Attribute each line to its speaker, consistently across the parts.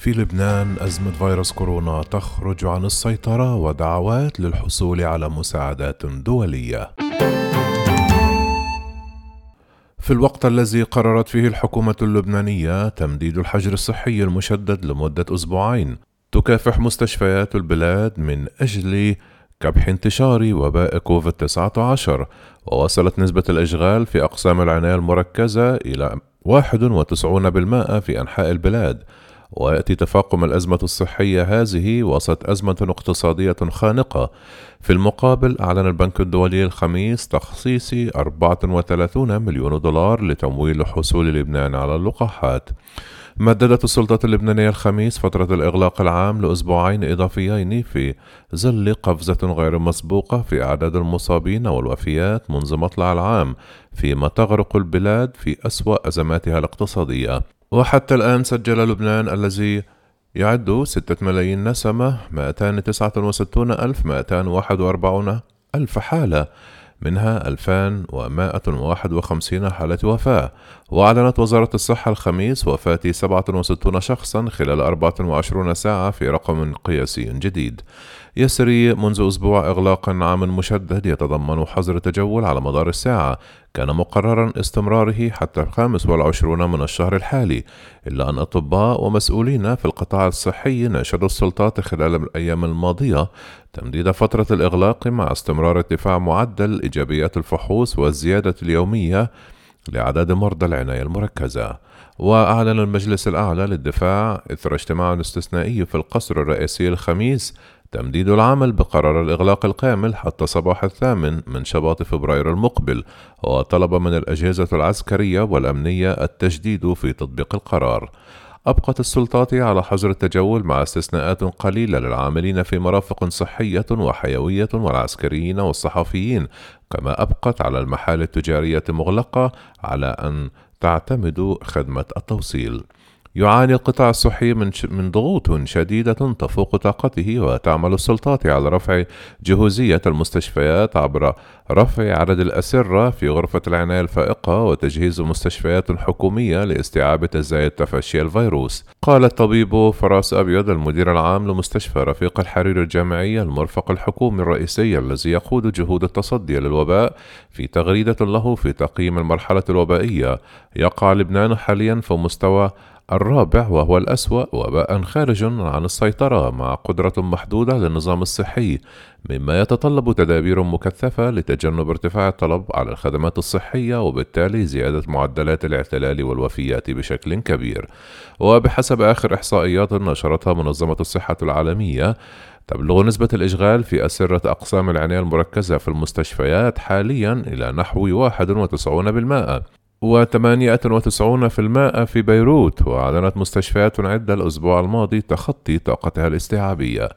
Speaker 1: في لبنان أزمة فيروس كورونا تخرج عن السيطرة ودعوات للحصول على مساعدات دولية. في الوقت الذي قررت فيه الحكومة اللبنانية تمديد الحجر الصحي المشدد لمدة أسبوعين، تكافح مستشفيات البلاد من أجل كبح انتشار وباء كوفيد 19 ووصلت نسبة الإشغال في أقسام العناية المركزة إلى 91% في أنحاء البلاد ويأتي تفاقم الأزمة الصحية هذه وسط أزمة اقتصادية خانقة. في المقابل أعلن البنك الدولي الخميس تخصيص 34 مليون دولار لتمويل حصول لبنان على اللقاحات. مددت السلطات اللبنانية الخميس فترة الإغلاق العام لأسبوعين إضافيين في ظل قفزة غير مسبوقة في أعداد المصابين والوفيات منذ مطلع العام فيما تغرق البلاد في أسوأ أزماتها الاقتصادية. وحتى الآن سجل لبنان الذي يعد ستة ملايين نسمة 269 ألف 241 ألف حالة منها 2151 حالة وفاة. وأعلنت وزارة الصحة الخميس وفاة 67 شخصا خلال 24 ساعة في رقم قياسي جديد. يسري منذ أسبوع إغلاق عام مشدد يتضمن حظر تجول على مدار الساعة. كان مقررا استمراره حتى الخامس والعشرون من الشهر الحالي إلا أن أطباء ومسؤولين في القطاع الصحي ناشدوا السلطات خلال الأيام الماضية تمديد فترة الإغلاق مع استمرار ارتفاع معدل إيجابيات الفحوص والزيادة اليومية لأعداد مرضى العناية المركزة. وأعلن المجلس الأعلى للدفاع إثر اجتماع استثنائي في القصر الرئيسي الخميس تمديد العمل بقرار الإغلاق الكامل حتى صباح الثامن من شباط فبراير المقبل وطلب من الأجهزة العسكرية والأمنية التجديد في تطبيق القرار. أبقت السلطات على حظر التجول مع استثناءات قليلة للعاملين في مرافق صحية وحيوية والعسكريين والصحفيين كما أبقت على المحال التجارية مغلقة على أن تعتمد خدمة التوصيل. يعاني القطاع الصحي من من ضغوط شديدة تفوق طاقته وتعمل السلطات على رفع جهوزية المستشفيات عبر رفع عدد الأسرة في غرفة العناية الفائقة وتجهيز مستشفيات حكومية لاستيعاب تزايد تفشي الفيروس. قال الطبيب فراس أبيض المدير العام لمستشفى رفيق الحرير الجامعي المرفق الحكومي الرئيسي الذي يقود جهود التصدي للوباء في تغريدة له في تقييم المرحلة الوبائية يقع لبنان حاليا في مستوى الرابع وهو الأسوأ وباء خارج عن السيطرة مع قدرة محدودة للنظام الصحي مما يتطلب تدابير مكثفة لتجنب ارتفاع الطلب على الخدمات الصحية وبالتالي زيادة معدلات الاعتلال والوفيات بشكل كبير. وبحسب آخر إحصائيات نشرتها منظمة الصحة العالمية تبلغ نسبة الإشغال في أسرة أقسام العناية المركزة في المستشفيات حاليا إلى نحو 91% و98% في بيروت وأعلنت مستشفيات عدة الأسبوع الماضي تخطي طاقتها الاستيعابية.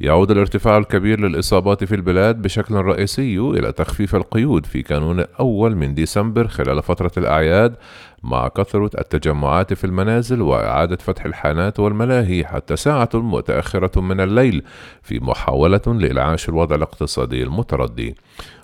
Speaker 1: يعود الارتفاع الكبير للإصابات في البلاد بشكل رئيسي إلى تخفيف القيود في كانون الأول من ديسمبر خلال فترة الأعياد مع كثرة التجمعات في المنازل وإعادة فتح الحانات والملاهي حتى ساعة متأخرة من الليل في محاولة لإنعاش الوضع الاقتصادي المتردي.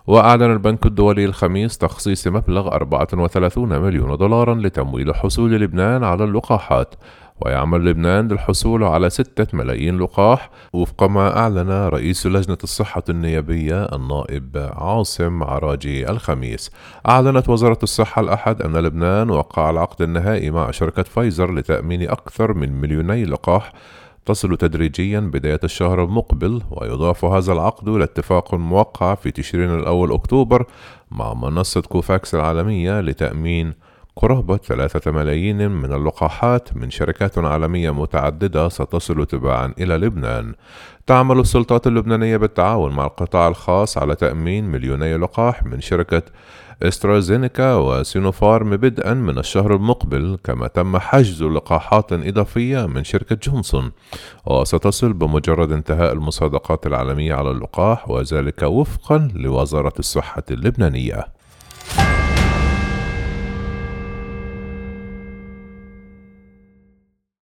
Speaker 1: وأعلن البنك الدولي الخميس تخصيص مبلغ 34 مليون دولارا لتمويل حصول لبنان على اللقاحات. ويعمل لبنان للحصول على ستة ملايين لقاح وفق ما أعلن رئيس لجنة الصحة النيابية النائب عاصم عراجي الخميس. أعلنت وزارة الصحة الأحد أن لبنان وقع العقد النهائي مع شركة فايزر لتأمين أكثر من مليوني لقاح تصل تدريجيا بداية الشهر المقبل ويضاف هذا العقد إلى اتفاق موقع في تشرين الأول أكتوبر مع منصة كوفاكس العالمية لتأمين قرابة ثلاثة ملايين من اللقاحات من شركات عالمية متعددة ستصل تباعا إلى لبنان. تعمل السلطات اللبنانية بالتعاون مع القطاع الخاص على تأمين مليوني لقاح من شركة استرازينيكا وسينوفارم بدءا من الشهر المقبل كما تم حجز لقاحات إضافية من شركة جونسون وستصل بمجرد انتهاء المصادقات العالمية على اللقاح وذلك وفقا لوزارة الصحة اللبنانية